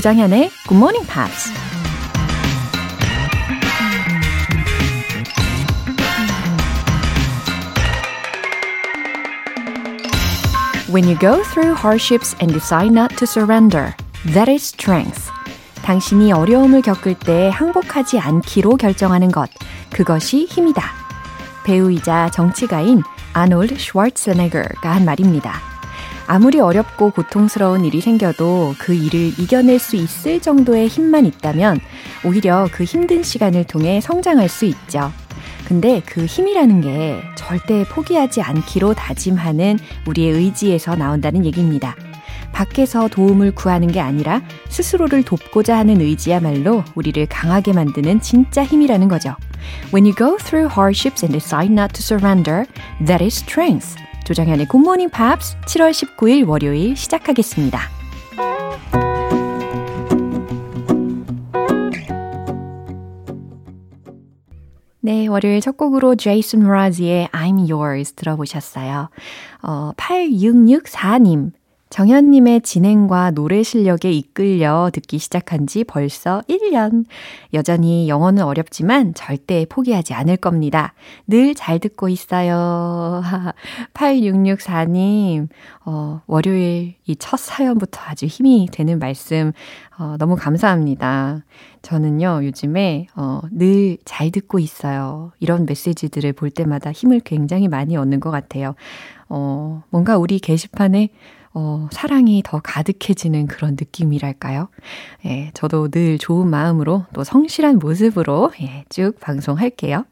조장현의 Good Morning Pops. When you go through hardships and decide not to surrender, that is strength. 당신이 어려움을 겪을 때 항복하지 않기로 결정하는 것, 그것이 힘이다. 배우이자 정치가인 아놀드 슈왈츠네거가 한 말입니다. 아무리 어렵고 고통스러운 일이 생겨도 그 일을 이겨낼 수 있을 정도의 힘만 있다면 오히려 그 힘든 시간을 통해 성장할 수 있죠. 근데 그 힘이라는 게 절대 포기하지 않기로 다짐하는 우리의 의지에서 나온다는 얘기입니다. 밖에서 도움을 구하는 게 아니라 스스로를 돕고자 하는 의지야말로 우리를 강하게 만드는 진짜 힘이라는 거죠. When you go through hardships and decide not to surrender, that is strength. Good Morning Pops 7월 19일 월요일 시작하겠습니다. 네, 월요일 첫 곡으로 제이슨 브라지의 I'm Yours 들어보셨어요. 어, 8664님. 정현님의 진행과 노래 실력에 이끌려 듣기 시작한 지 벌써 1년. 여전히 영어는 어렵지만 절대 포기하지 않을 겁니다. 늘 잘 듣고 있어요. 8664님, 어, 월요일 이 첫 사연부터 아주 힘이 되는 말씀, 어, 너무 감사합니다. 저는요, 요즘에, 어, 늘 잘 듣고 있어요. 이런 메시지들을 볼 때마다 힘을 굉장히 많이 얻는 것 같아요. 어, 뭔가 우리 게시판에 어, 사랑이 더 가득해지는 그런 느낌이랄까요? 예, 저도 늘 좋은 마음으로 또 성실한 모습으로 예, 쭉 방송할게요.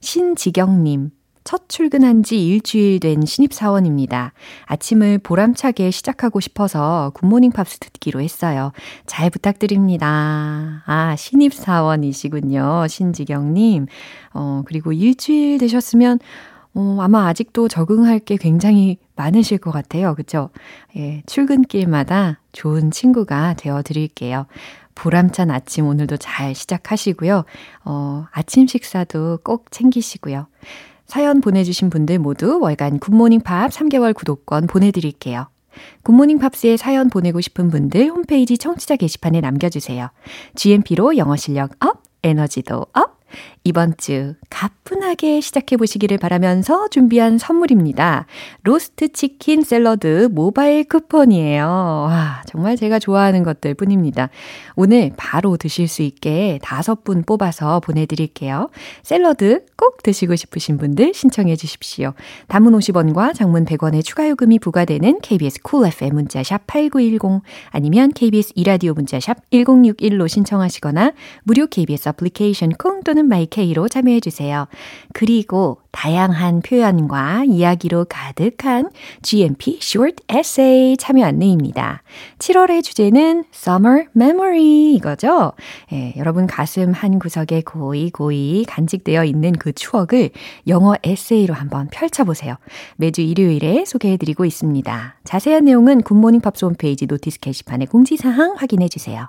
신지경님. 첫 출근한 지 일주일 된 신입사원입니다. 아침을 보람차게 시작하고 싶어서 굿모닝 팝스 듣기로 했어요. 잘 부탁드립니다. 아, 신입사원이시군요. 신지경님. 어, 그리고 일주일 되셨으면 어, 아마 아직도 적응할 게 굉장히 많으실 것 같아요. 그쵸? 예, 출근길마다 좋은 친구가 되어 드릴게요. 보람찬 아침 오늘도 잘 시작하시고요. 어, 아침 식사도 꼭 챙기시고요. 사연 보내주신 분들 모두 월간 굿모닝 팝스 3개월 구독권 보내드릴게요. 굿모닝 팝스에 사연 보내고 싶은 분들 홈페이지 청취자 게시판에 남겨주세요. GMP로 영어 실력 up, 에너지도 up! 이번 주 가뿐하게 시작해 보시기를 바라면서 준비한 선물입니다. 로스트 치킨 샐러드 모바일 쿠폰이에요. 와, 정말 제가 좋아하는 것들 뿐입니다. 오늘 바로 드실 수 있게 다섯 분 뽑아서 보내드릴게요. 샐러드 꼭 드시고 싶으신 분들 신청해 주십시오. 단문 50원과 장문 100원의 추가 요금이 부과되는 KBS 쿨 Cool FM 문자샵 8910 아니면 KBS 이라디오 문자샵 1061로 신청하시거나 무료 KBS 애플리케이션 콩 또는 마이 K로 참여해주세요. 그리고 다양한 표현과 이야기로 가득한 GMP Short Essay 참여 안내입니다. 7월의 주제는 Summer Memory 이거죠. 예, 여러분 가슴 한 구석에 고이 고이 간직되어 있는 그 추억을 영어 에세이로 한번 펼쳐보세요. 매주 일요일에 소개해드리고 있습니다. 자세한 내용은 굿모닝 팝스 홈페이지 notice 게시판에 공지사항 확인해주세요.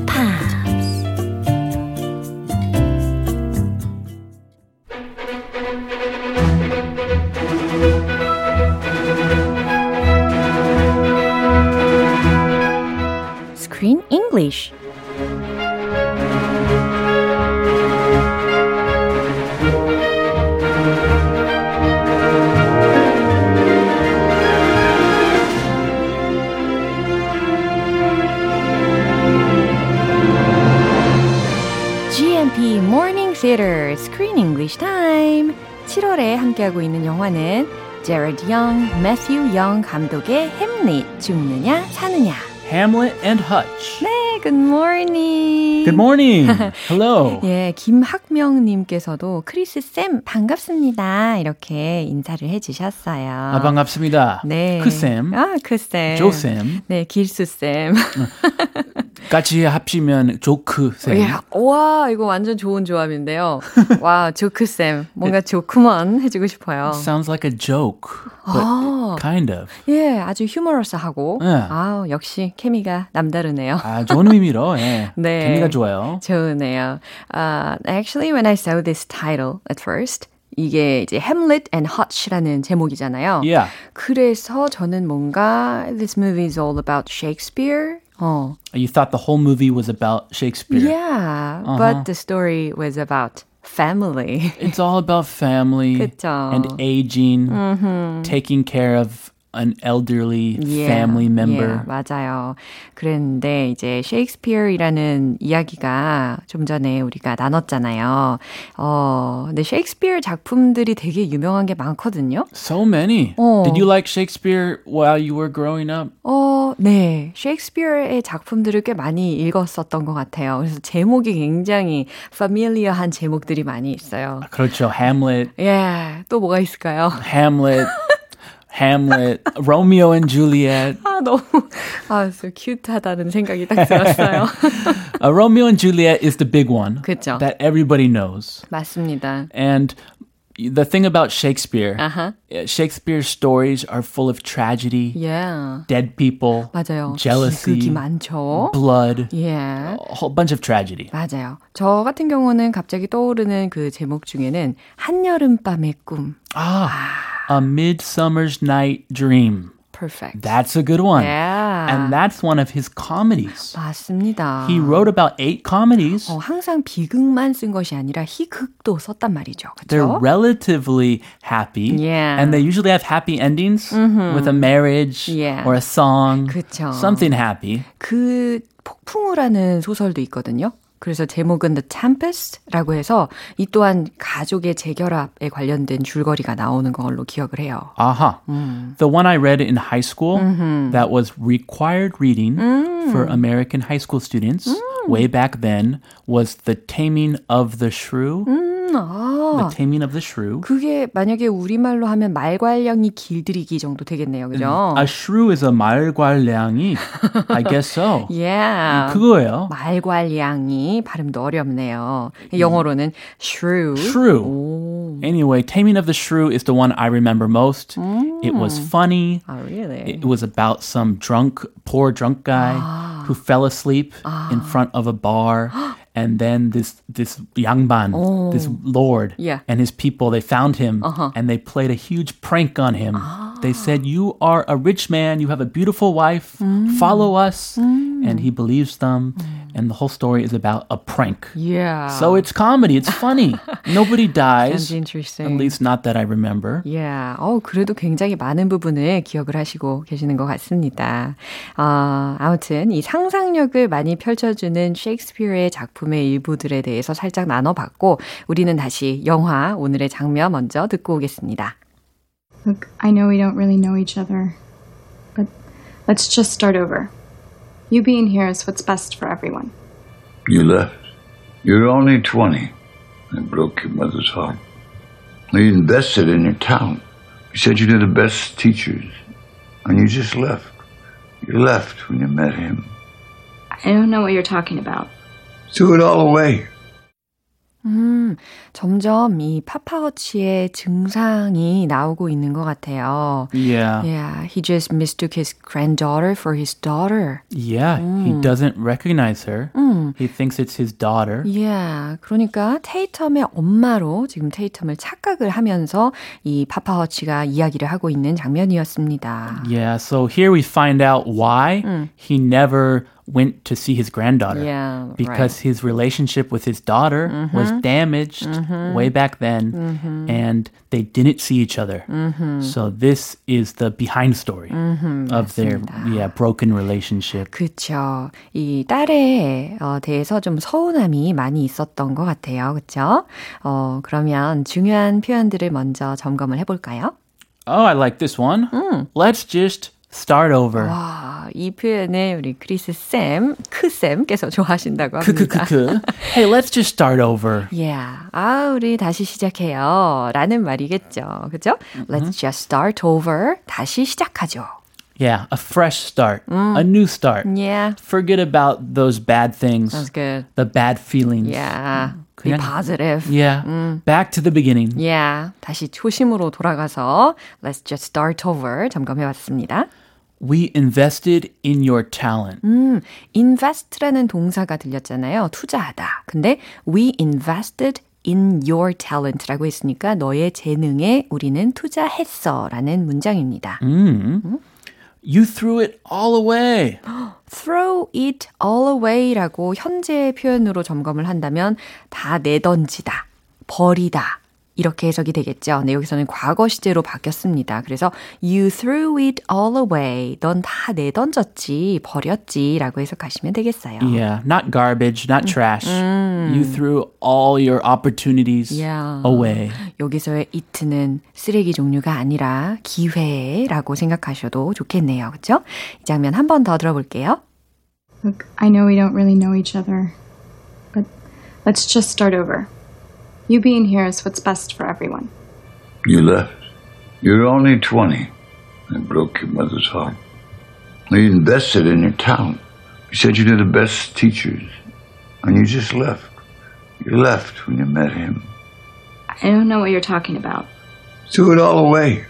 English. GMP Morning Theater Screen English Time. 7월에 함께하고 있는 영화는 제러드 영, 매튜 영 감독의 햄릿 죽느냐 사느냐. Hamlet and Hutch. 네, good morning. Good morning. Hello. 예, 김학명님께서도 크리스 쌤 반갑습니다. 이렇게 인사를 해주셨어요. 아, 반갑습니다. 네. 크 쌤. 아, 크 쌤. 조 쌤. 네, 길수 쌤. 같이 합치면 조크 쌤. 예, 와, 이거 완전 좋은 조합인데요. 와, 조크 쌤. 뭔가 조크만 해주고 싶어요. Sounds like a joke. But 아. kind of. 예, 아주 humorous하고. 네. 아 역시 케미가 남다르네요. 아, 좋은 의미로, 예. 네. 재미가 좋아요. 좋네요. Uh, actually, when I saw this title at first, 이게 이제 Hamlet and Hutch라는 제목이잖아요. Yeah. 그래서 저는 뭔가 this movie is all about Shakespeare. 어. You thought the whole movie was about Shakespeare. Yeah, but the story was about family. It's all about family 그쵸. and aging, taking care of an elderly Yeah, family member. yeah, 맞아요. 그랬는데 이제 셰익스피어이라는 이야기가 좀 전에 우리가 나눴잖아요. 어, 근데 셰익스피어 작품들이 되게 유명한 게 많거든요. So many. 어. Did you like Shakespeare while you were growing up? 어, 네. 셰익스피어의 작품들을 꽤 많이 읽었었던 것 같아요. 그래서 제목이 굉장히 familiar한 제목들이 많이 있어요. 그렇죠. Hamlet, 예, 또 뭐가 있을까요? Hamlet, Hamlet, Romeo and Juliet. 아, 너무, 아, so cute하다는 생각이 딱 들었어요. Uh, Romeo and Juliet is the big one 그쵸. that everybody knows. 맞습니다. And the thing about Shakespeare, 아하. uh, Shakespeare's stories are full of tragedy, Yeah. dead people, 맞아요. jealousy, 비극이 많죠. blood, 예. a whole bunch of tragedy. 맞아요. 저 같은 경우는 갑자기 떠오르는 그 제목 중에는 한여름밤의 꿈. Ah, A Midsummer's Night Dream. Perfect. That's a good one. Yeah. And that's one of his comedies. 맞습니다. He wrote about eight comedies. 어, 항상 비극만 쓴 것이 아니라 희극도 썼단 말이죠. They're 그렇죠? relatively happy. Yeah. And they usually have happy endings with a marriage Yeah. or a song. 그쵸. Something happy. 그 폭풍을 하는 소설도 있거든요. 그래서 제목은 The Tempest라고 해서 이 또한 가족의 재결합에 관련된 줄거리가 나오는 걸로 기억을 해요. Aha. The one I read in high school that was required reading for American high school students way back then was The Taming of the Shrew. 아, The Taming of the Shrew. 그게 만약에 우리말로 하면 말괄량이 길들이기 정도 되겠네요. 그죠? A shrew is a 말괄량이. I guess so. yeah. 그거예요. 말괄량이 발음도 어렵네요. 영어로는 shrew. Shrew. 오. Anyway, Taming of the Shrew is the one I remember most. It was funny. 아, really? It was about some drunk, poor drunk guy who fell asleep in front of a bar. And then this this 양반, this lord, Yeah. and his people, they found him and they played a huge prank on him. They said, "You are a rich man. You have a beautiful wife. Follow us." And he believes them. And the whole story is about a prank. yeah. So it's comedy. It's funny. Nobody dies. Sounds interesting. At least not that I remember. Yeah. 어, 그래도 굉장히 많은 부분을 기억을 하시고 계시는 것 같습니다. 어, 아무튼 이 상상력을 많이 펼쳐주는 셰익스피어의 작품의 일부들에 대해서 살짝 나눠봤고, 우리는 다시 영화 오늘의 장면 먼저 듣고 오겠습니다. Look, I know we don't really know each other, but let's just start over. You being here is what's best for everyone. You left. You're only 20. I broke your mother's heart. You invested in your talent. You said you knew the best teachers. And you just left. You left when you met him. I don't know what you're talking about. Threw it all away. 음, 점점 이 파파워치의 증상이 나오고 있는 것 같아요. Yeah. Yeah, he just mistook his granddaughter for his daughter. Yeah. He doesn't recognize her. He thinks it's his daughter. Yeah, 그러니까 테이텀의 엄마로 지금 테이텀을 착각을 하면서 이 파파워치가 이야기를 하고 있는 장면이었습니다. Yeah. So here we find out why he never went to see his granddaughter. Yeah, Because his relationship with his daughter was damaged way back then and they didn't see each other. So this is the behind story of their yeah, broken relationship. 그쵸. 이 딸에 어, 대해서 좀 서운함이 많이 있었던 것 같아요. 그쵸? 어, 그러면 중요한 표현들을 먼저 점검을 해볼까요? Oh, I like this one. Let's just start over. 와, 이 표현을 우리 크리스 쌤, 크 쌤께서 좋아하신다고 합니다. 크크크크. hey, let's just start over. Yeah. 아, 우리 다시 시작해요. 라는 말이겠죠. 그죠? Let's just start over. 다시 시작하죠. Yeah, a fresh start, a new start. Yeah. Forget about those bad things, That's good. the bad feelings. Yeah. Be 그냥- positive. Yeah, back to the beginning. Yeah. 다시 초심으로 돌아가서 let's just start over 점검해 봤습니다. We invested in your talent. 음, invest라는 동사가 들렸잖아요. 투자하다. 근데 we invested in your talent라고 했으니까 너의 재능에 우리는 투자했어 라는 문장입니다. You threw it all away. throw it all away라고 현재 표현으로 점검을 한다면 다 내던지다, 버리다. 이렇게 해석이 되겠죠. 근데 여기서는 과거 시제로 바뀌었습니다. 그래서 you threw it all away. 넌 다 내던졌지, 버렸지 라고 해석하시면 되겠어요. Yeah, not garbage, not trash. You threw all your opportunities Yeah. away. 여기서의 it는 쓰레기 종류가 아니라 기회라고 생각하셔도 좋겠네요. 그렇죠? 이 장면 한 번 더 들어볼게요. Look, I know we don't really know each other, but let's just start over. You being here is what's best for everyone. You left. You're only 20. It broke your mother's heart. We invested in your talent. We said you were the best teachers. And you just left. You left when you met him. I don't know what you're talking about. Threw it all away.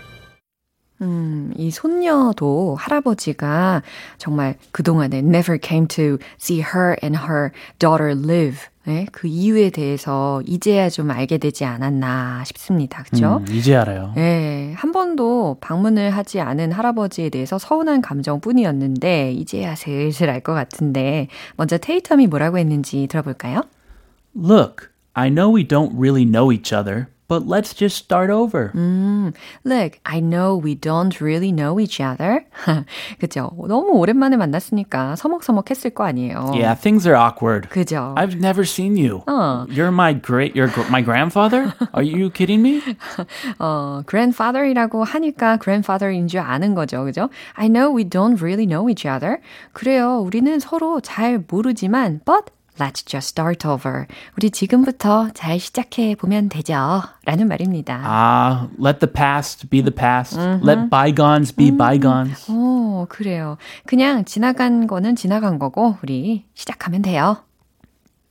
음, 이 손녀도 할아버지가 정말 그동안에 never came to see her and her daughter live. 네, 그 이유에 대해서 이제야 좀 알게 되지 않았나 싶습니다. 그죠? 음, 이제 알아요. 네, 한 번도 방문을 하지 않은 할아버지에 대해서 서운한 감정뿐이었는데 이제야 슬슬 알 것 같은데 먼저 테이텀이 뭐라고 했는지 들어볼까요? Look, I know we don't really know each other, but let's just start over. Look, I know we don't really know each other. 그죠? 너무 오랜만에 만났으니까 서먹서먹했을 거 아니에요. Yeah, things are awkward. 그죠? I've never seen you. 어. You're my great, you're my grandfather? Are you kidding me? 어, grandfather이라고 하니까 grandfather인 줄 아는 거죠. 그죠? I know we don't really know each other. 그래요. 우리는 서로 잘 모르지만 but let's just start over. 우리 지금부터 잘 시작해 보면 되죠. 라는 말입니다. Ah, let the past be the past. Let bygones be bygones. 오, 그래요. 그냥 지나간 거는 지나간 거고 우리 시작하면 돼요.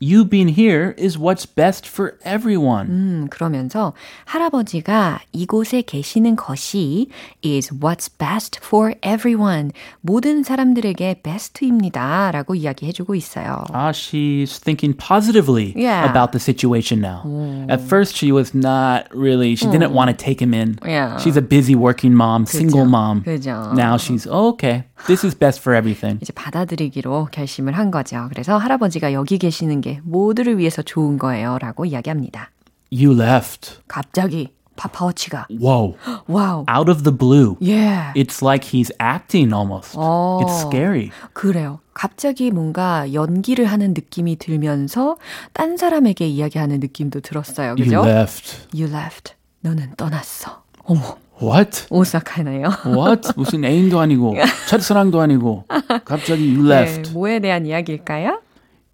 You being here is what's best for everyone. 음, 그러면서 할아버지가 이곳에 계시는 것이 is what's best for everyone. 모든 사람들에게 best입니다. 라고 이야기해주고 있어요. Ah, she's thinking positively Yeah. about the situation now. At first, she was not really, she didn't want to take him in. Yeah. She's a busy working mom, single mom. 그죠. Now she's, oh, okay, this is best for everything. 이제 받아들이기로 결심을 한 거죠. 그래서 할아버지가 여기 계시는 게 모두를 위해서 좋은 거예요. 라고 이야기합니다. You left. 갑자기 파파워치가 Whoa. Wow. Out of the blue. Yeah. It's like he's acting almost. 어. It's scary. 그래요. 갑자기 뭔가 연기를 하는 느낌이 들면서 딴 사람에게 이야기하는 느낌도 들었어요. You 그죠? left. You left. 너는 떠났어. 어머, What? 오싹하네요. What? 무슨 애인도 아니고 첫사랑도 아니고 갑자기 you 네, left. 뭐에 대한 이야기일까요?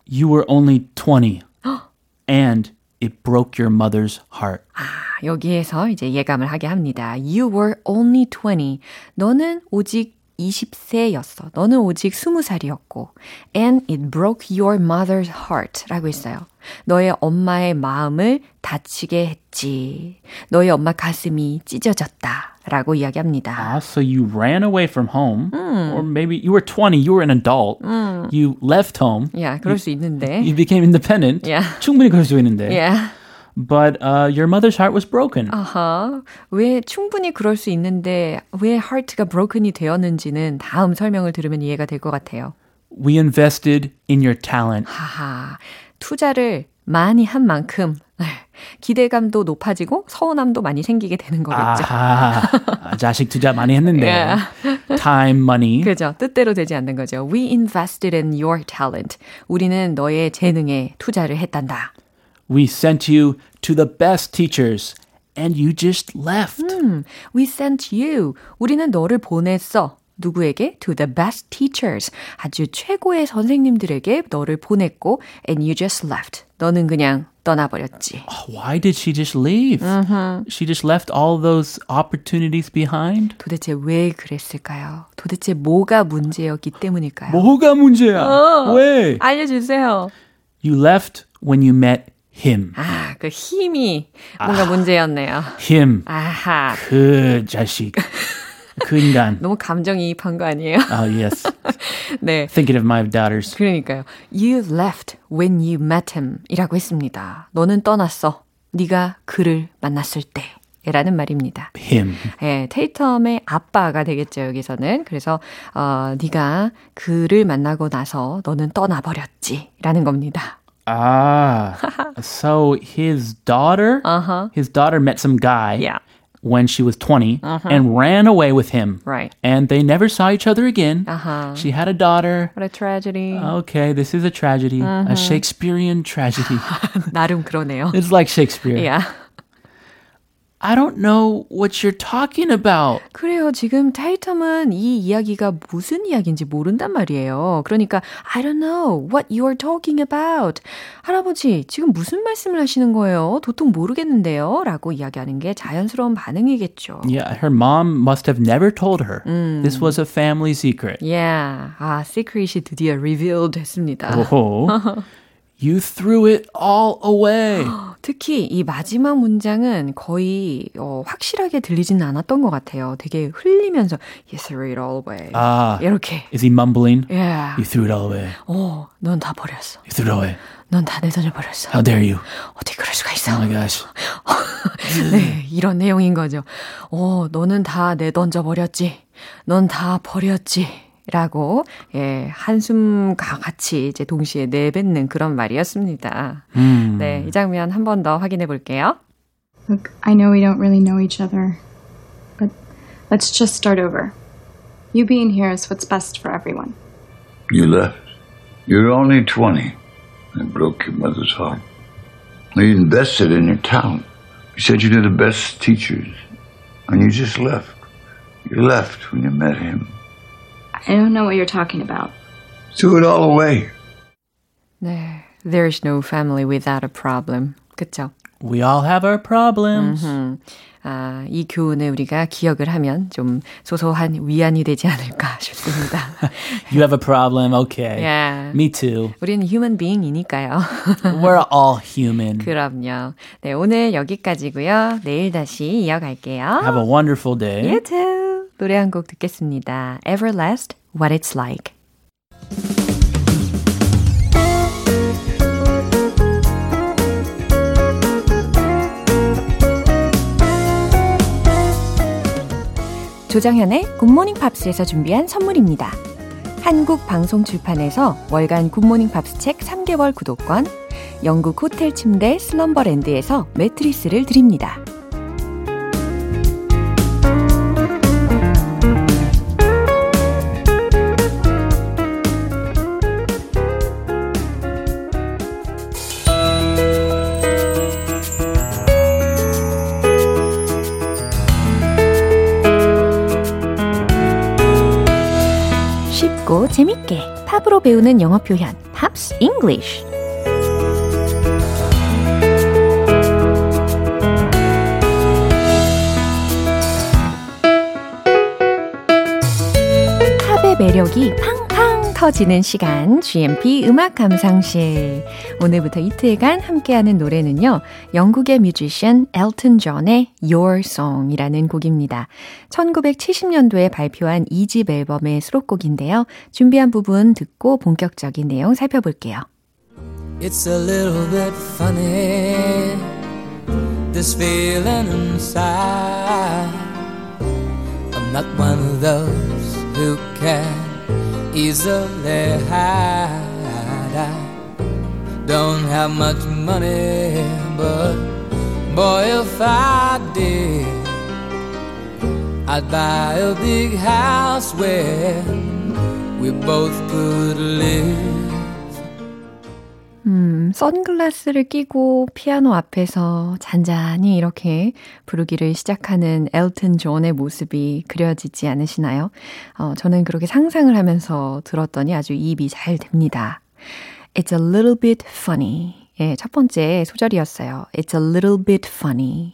You were only 20 and it broke your mother's heart. 아, 여기에서 이제 예감을 하게 합니다. You were only 20. 너는 오직 20세였어. 너는 오직 20살이었고. And it broke your mother's heart. 라고 했어요. 너의 엄마의 마음을 다치게 했지. 너의 엄마 가슴이 찢어졌다. 라고 이야기합니다. Ah, so you ran away from home, or maybe you were 20, you were an adult, you left home, 야, 그럴 수 있는데. you became independent. Yeah. 충분히 그럴 수 있는데. Yeah. But uh, your mother's heart was broken. 아하. 왜 충분히 그럴 수 있는데 왜 heart가 broken이 되었는지는 다음 설명을 들으면 이해가 될 것 같아요. We invested in your talent. 하하. 투자를 많이 한 만큼 기대감도 높아지고 서운함도 많이 생기게 되는 거겠죠. 아하, 자식 투자 많이 했는데. Yeah. Time, money. 그죠. 뜻대로 되지 않는 거죠. We invested in your talent. 우리는 너의 재능에 투자를 했단다. We sent you to the best teachers and you just left. We sent you. 우리는 너를 보냈어. 누구에게? To the best teachers. 아주 최고의 선생님들에게 너를 보냈고 and you just left. 너는 그냥 떠나버렸지. Why did she just leave? She just left all those opportunities behind? 도대체 왜 그랬을까요? 도대체 뭐가 문제였기 때문일까요? 뭐가 문제야? 어. 왜? 알려주세요. You left when you met him. 아, 그 힘이 뭔가 문제였네요. him. 아하. 그 자식. 그 인간. 너무 감정이입한 거 아니에요? Oh, yes. 네. Thinking of my daughters. 그러니까요. You left when you met him 이라고 했습니다. 너는 떠났어. 네가 그를 만났을 때. 라는 말입니다. Him. 예, 테이텀의 아빠가 되겠죠, 여기서는. 그래서, 어, 네가 그를 만나고 나서 너는 떠나 버렸지. 라는 겁니다. Ah. so his daughter, Uh-huh. his daughter met some guy Yeah. when she was 20 and ran away with him. Right. And they never saw each other again. Uh-huh. She had a daughter. What a tragedy. Okay, this is a tragedy, a Shakespearean tragedy. 나름 그러네요. it's like Shakespeare. Yeah. I don't know what you're talking about. 그래요. 지금 테이텀은 이 이야기가 무슨 이야기인지 모른단 말이에요. 그러니까 I don't know what you are talking about. 할아버지, 지금 무슨 말씀을 하시는 거예요? 도통 모르겠는데요. 라고 이야기하는 게 자연스러운 반응이겠죠. Yeah, her mom must have never told her. This was a family secret. Yeah. 아, secret이 드디어 revealed 됐습니다. Oh. You threw it all away. 특히 이 마지막 문장은 거의 어, 확실하게 들리지는 않았던 것 같아요. 되게 흘리면서 You threw it all away. Ah. 이렇게. Is he mumbling? Yeah. You threw it all away. 어, 넌 다 버렸어. You threw it away. 넌다 내던져 버렸어. How dare you? 어떻게 그럴 수가 있어. Oh my gosh. 네, 이런 내용인 거죠. 어, 너는 다 내던져 버렸지. 넌 다 버렸지. 라고, 예, 한숨과 같이 이제 동시에 내뱉는 그런 말이었습니다. 네, 이 장면 한 번 더 확인해 볼게요. Look, I know we don't really know each other, but let's just start over. You being here is what's best for everyone. You left. You're only 20. It broke your mother's heart. You invested in your talent. You said you knew the best teachers. And you just left. You left when you met him. I don't know what you're talking about. Threw it all away. 네, there's no family without a problem. 그쵸? We all have our problems. 아, 이 교훈을 우리가 기억을 하면 좀 소소한 위안이 되지 않을까 싶습니다. You have a problem. Okay. yeah. Me too. 우리는 human being이니까요. We're all human. 그럼요. 네, 오늘 여기까지고요. 내일 다시 이어갈게요. Have a wonderful day. You too. 노래 한 곡 듣겠습니다. Everlast, What It's Like. 조정현의 굿모닝 팝스에서 준비한 선물입니다. 한국 방송 출판에서 월간 굿모닝 팝스 책 3개월 구독권, 영국 호텔 침대 슬럼버랜드에서 매트리스를 드립니다. 재밌게 팝으로 배우는 영어 표현 Pops English. 팝의 매력이 팡팡 터지는 시간 GMP 음악 감상실. 오늘부터 이틀간 함께하는 노래는요 영국의 뮤지션 엘튼 존의 Your Song이라는 곡입니다. 1970년도에 발표한 2집 앨범의 수록곡인데요. 준비한 부분 듣고 본격적인 내용 살펴볼게요. It's a little bit funny, this feeling inside. I'm not one of those who can easily hide. I don't have much money, but boy, if I did, I'd buy a big house where we both could live. 음, 선글라스를 끼고 피아노 앞에서 잔잔히 이렇게 부르기를 시작하는 엘튼 존의 모습이 그려지지 않으시나요? 어, 저는 그렇게 상상을 하면서 들었더니 아주 입이 잘 됩니다. It's a little bit funny. 예, 첫 번째 소절이었어요. It's a little bit funny.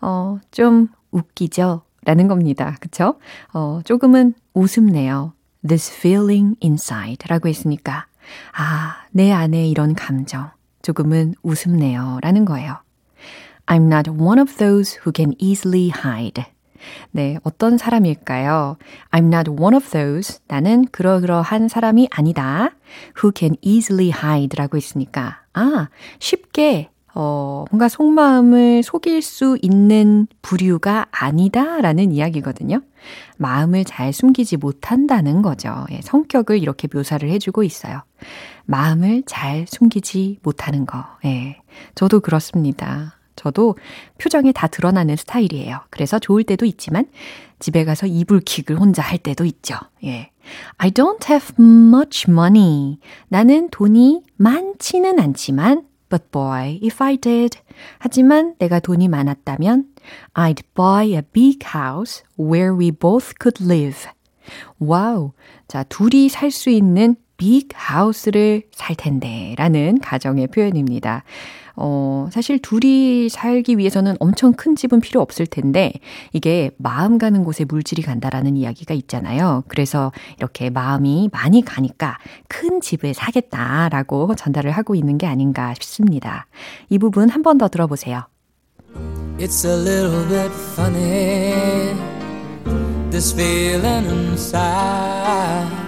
어, 좀 웃기죠? 라는 겁니다. 그쵸? 어, 조금은 웃음네요. This feeling inside 라고 했으니까, 아, 내 안에 이런 감정. 조금은 웃음네요. 라는 거예요. I'm not one of those who can easily hide. 네, 어떤 사람일까요? I'm not one of those. 나는 그러그러한 사람이 아니다. Who can easily hide 라고 했으니까, 아, 쉽게, 어, 뭔가 속마음을 속일 수 있는 부류가 아니다 라는 이야기거든요. 마음을 잘 숨기지 못한다는 거죠. 예, 성격을 이렇게 묘사를 해주고 있어요. 마음을 잘 숨기지 못하는 거. 예, 저도 그렇습니다. 저도 표정에 다 드러나는 스타일이에요. 그래서 좋을 때도 있지만 집에 가서 이불킥을 혼자 할 때도 있죠. 예. I don't have much money. 나는 돈이 많지는 않지만 But boy, if I did. 하지만 내가 돈이 많았다면 I'd buy a big house where we both could live. 와우. 자, 둘이 살 수 있는 house를 살 텐데 라는 가정의 표현입니다. 어, 사실 둘이 살기 위해서는 엄청 큰 집은 필요 없을 텐데 이게 마음 가는 곳에 물질이 간다라는 이야기가 있잖아요. 그래서 이렇게 마음이 많이 가니까 큰 집을 사겠다라고 전달을 하고 있는 게 아닌가 싶습니다. 이 부분 한 번 더 들어보세요. It's a little bit funny This feeling inside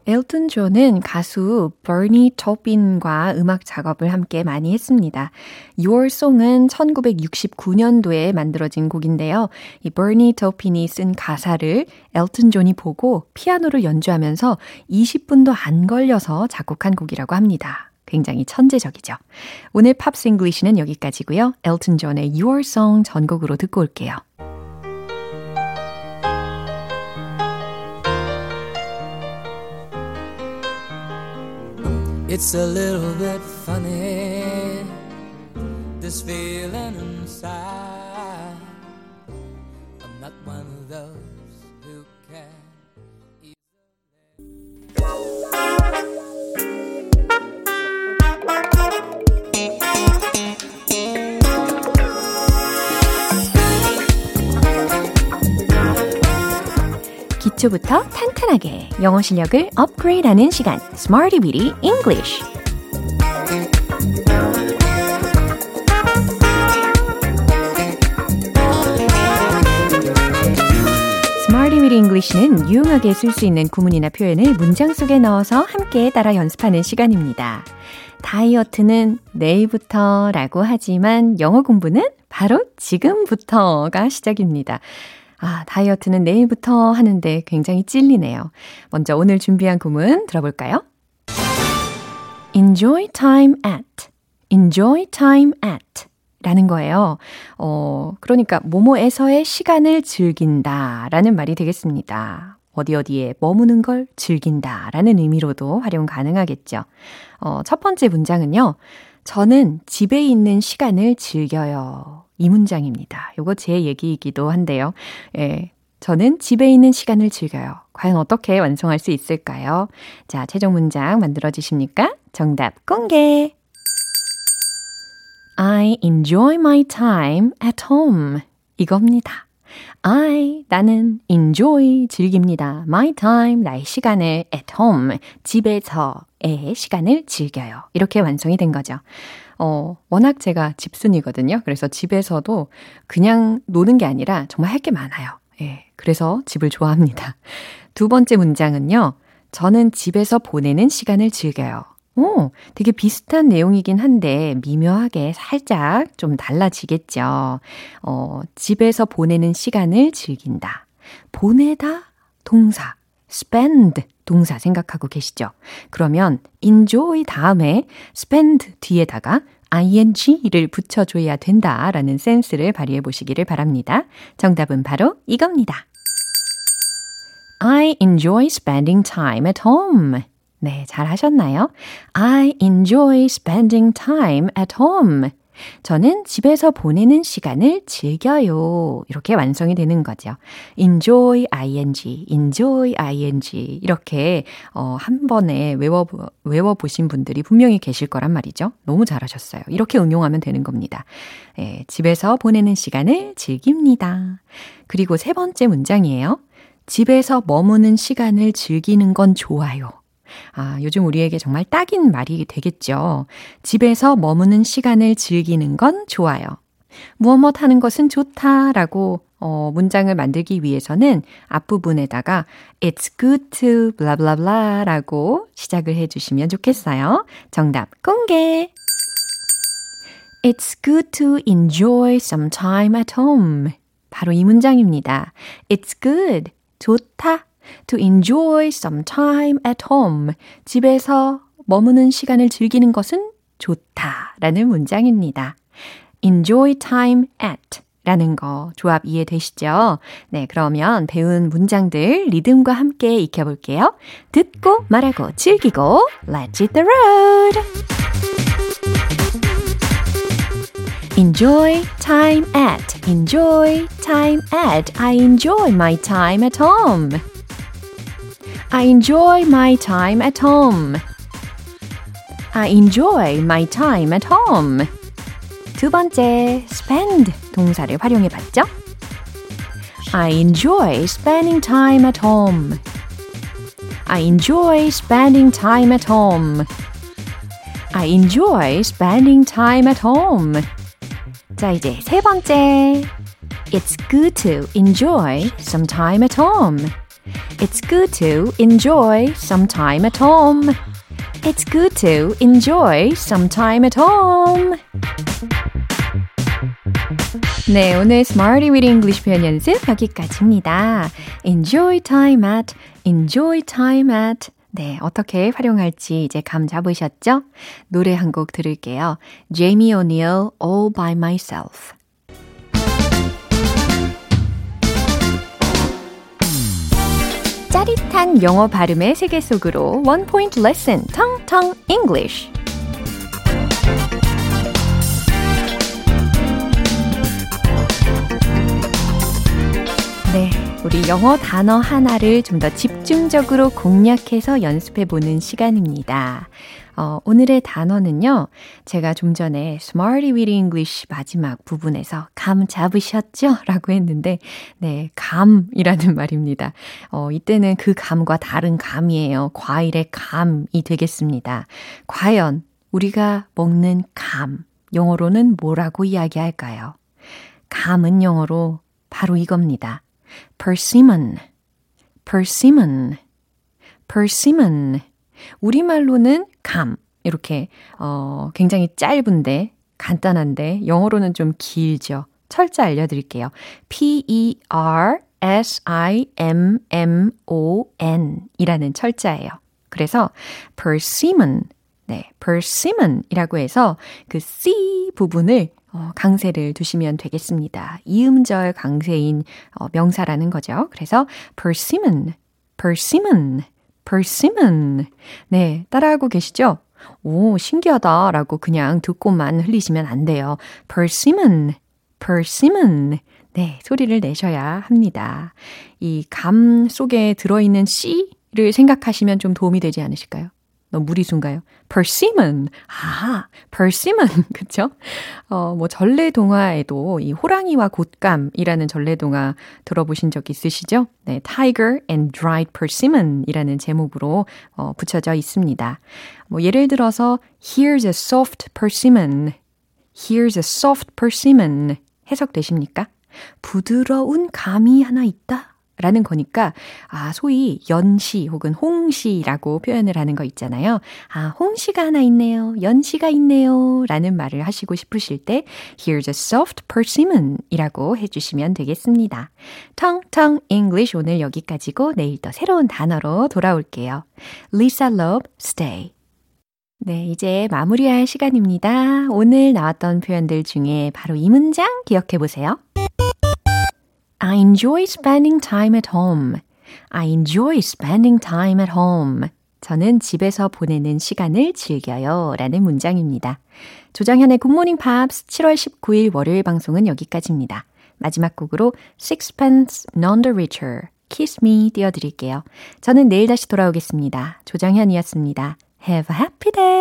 어, 엘튼 존은 가수 버니 토빈과 음악 작업을 함께 많이 했습니다. Your Song은 1969년도에 만들어진 곡인데요. 이 버니 토빈이 쓴 가사를 엘튼 존이 보고 피아노를 연주하면서 20분도 안 걸려서 작곡한 곡이라고 합니다. 굉장히 천재적이죠. 오늘 Pops English는 여기까지고요. 엘튼 존의 Your Song 전곡으로 듣고 올게요. It's a little bit funny, this feeling 기초부터 탄탄하게 영어 실력을 업그레이드하는 시간, Smarty Weedy English. English는 유용하게 쓸 수 있는 구문이나 표현을 문장 속에 넣어서 함께 따라 연습하는 시간입니다. 다이어트는 내일부터 라고 하지만 영어 공부는 바로 지금부터가 시작입니다. 아, 다이어트는 내일부터 하는데 굉장히 찔리네요. 먼저 오늘 준비한 구문 들어볼까요? enjoy time at, enjoy time at 라는 거예요. 어, 그러니까 뭐뭐에서의 시간을 즐긴다 라는 말이 되겠습니다. 어디 어디에 머무는 걸 즐긴다 라는 의미로도 활용 가능하겠죠. 어, 첫 번째 문장은요. 저는 집에 있는 시간을 즐겨요. 이 문장입니다. 요거 제 얘기이기도 한데요. 예. 저는 집에 있는 시간을 즐겨요. 과연 어떻게 완성할 수 있을까요? 자, 최종 문장 만들어 주십니까? 정답 공개! I enjoy my time at home. 이겁니다. I, 나는 enjoy, 즐깁니다. my time, 나의 시간을 at home, 집에서의 시간을 즐겨요. 이렇게 완성이 된 거죠. 어, 워낙 제가 집순이거든요. 그래서 집에서도 그냥 노는 게 아니라 정말 할 게 많아요. 예. 그래서 집을 좋아합니다. 두 번째 문장은요. 저는 집에서 보내는 시간을 즐겨요. 오, 되게 비슷한 내용이긴 한데 미묘하게 살짝 좀 달라지겠죠. 어, 집에서 보내는 시간을 즐긴다. 보내다 동사, spend 동사 생각하고 계시죠? 그러면 enjoy 다음에 spend 뒤에다가 ing를 붙여줘야 된다라는 센스를 발휘해 보시기를 바랍니다. 정답은 바로 이겁니다. I enjoy spending time at home. 네, 잘 하셨나요? I enjoy spending time at home. 저는 집에서 보내는 시간을 즐겨요. 이렇게 완성이 되는 거죠. enjoy ing, enjoy ing 이렇게 어, 한 번에 외워 외워 보신 분들이 분명히 계실 거란 말이죠. 너무 잘하셨어요. 이렇게 응용하면 되는 겁니다. 예, 집에서 보내는 시간을 즐깁니다. 그리고 세 번째 문장이에요. 집에서 머무는 시간을 즐기는 건 좋아요. 아, 요즘 우리에게 정말 딱인 말이 되겠죠. 집에서 머무는 시간을 즐기는 건 좋아요. 무엇 무엇 하는 것은 좋다라고 어, 문장을 만들기 위해서는 앞부분에다가 It's good to blah blah blah 라고 시작을 해주시면 좋겠어요. 정답 공개! It's good to enjoy some time at home. 바로 이 문장입니다. It's good. 좋다. To enjoy some time at home. 집에서 머무는 시간을 즐기는 것은 좋다. 라는 문장입니다. enjoy time at 라는 거 조합 이해되시죠? 네, 그러면 배운 문장들 리듬과 함께 익혀볼게요. 듣고 말하고 즐기고 Let's hit the road! Enjoy time at. Enjoy time at. I enjoy my time at home. I enjoy my time at home. I enjoy my time at home. 두 번째, spend 동사를 활용해 봤죠? I enjoy spending time at home. I enjoy spending time at home. I enjoy spending time at home. 자, 이제 세 번째. It's good to enjoy some time at home. It's good to enjoy some time at home. It's good to enjoy some time at home. 네, 오늘 Smarty with English 표현 연습 여기까지입니다. Enjoy time at, enjoy time at. 네, 어떻게 활용할지 이제 감 잡으셨죠? 노래 한 곡 들을게요. Jamie O'Neill, All by Myself. 짜릿한 영어 발음의 세계 속으로 원 포인트 레슨 텅텅 English. 네, 우리 영어 단어 하나를 좀 더 집중적으로 공략해서 연습해 보는 시간입니다. 어, 오늘의 단어는요, 제가 좀 전에 Smarty with English 마지막 부분에서 감 잡으셨죠? 라고 했는데, 네, 감이라는 말입니다. 어, 이때는 그 감과 다른 감이에요. 과일의 감이 되겠습니다. 과연 우리가 먹는 감, 영어로는 뭐라고 이야기할까요? 감은 영어로 바로 이겁니다. persimmon, persimmon, persimmon. 우리말로는 감. 이렇게, 어, 굉장히 짧은데, 간단한데, 영어로는 좀 길죠. 철자 알려드릴게요. P-E-R-S-I-M-M-O-N 이라는 철자예요. 그래서 persimmon, 네, persimmon 이라고 해서 그 C 부분을 어, 강세를 두시면 되겠습니다. 이음절 강세인 어, 명사라는 거죠. 그래서 persimmon, persimmon, persimmon. 네, 따라하고 계시죠? 오, 신기하다 라고 그냥 듣고만 흘리시면 안 돼요. persimmon, persimmon. 네, 소리를 내셔야 합니다. 이 감 속에 들어있는 C를 생각하시면 좀 도움이 되지 않으실까요? 너무 무리수인가요? persimmon. 아, persimmon. 그쵸? 어, 뭐, 전래동화에도 이 호랑이와 곶감이라는 전래동화 들어보신 적 있으시죠? 네, Tiger and Dried Persimmon 이라는 제목으로 어, 붙여져 있습니다. 뭐, 예를 들어서, Here's a soft persimmon. Here's a soft persimmon. 해석되십니까? 부드러운 감이 하나 있다. 라는 거니까, 아, 소위 연시 혹은 홍시라고 표현을 하는 거 있잖아요. 아, 홍시가 하나 있네요. 연시가 있네요. 라는 말을 하시고 싶으실 때, here's a soft persimmon 이라고 해주시면 되겠습니다. 텅텅 English 오늘 여기까지고 내일 또 새로운 단어로 돌아올게요. Lisa Love, stay. 네, 이제 마무리할 시간입니다. 오늘 나왔던 표현들 중에 바로 이 문장 기억해 보세요. I enjoy spending time at home. I enjoy spending time at home. 저는 집에서 보내는 시간을 즐겨요. 라는 문장입니다. 조정현의 굿모닝 팝스 7월 19일 월요일 방송은 여기까지입니다. 마지막 곡으로 Sixpence None the Richer, Kiss Me 띄워드릴게요. 저는 내일 다시 돌아오겠습니다. 조정현이었습니다. Have a happy day!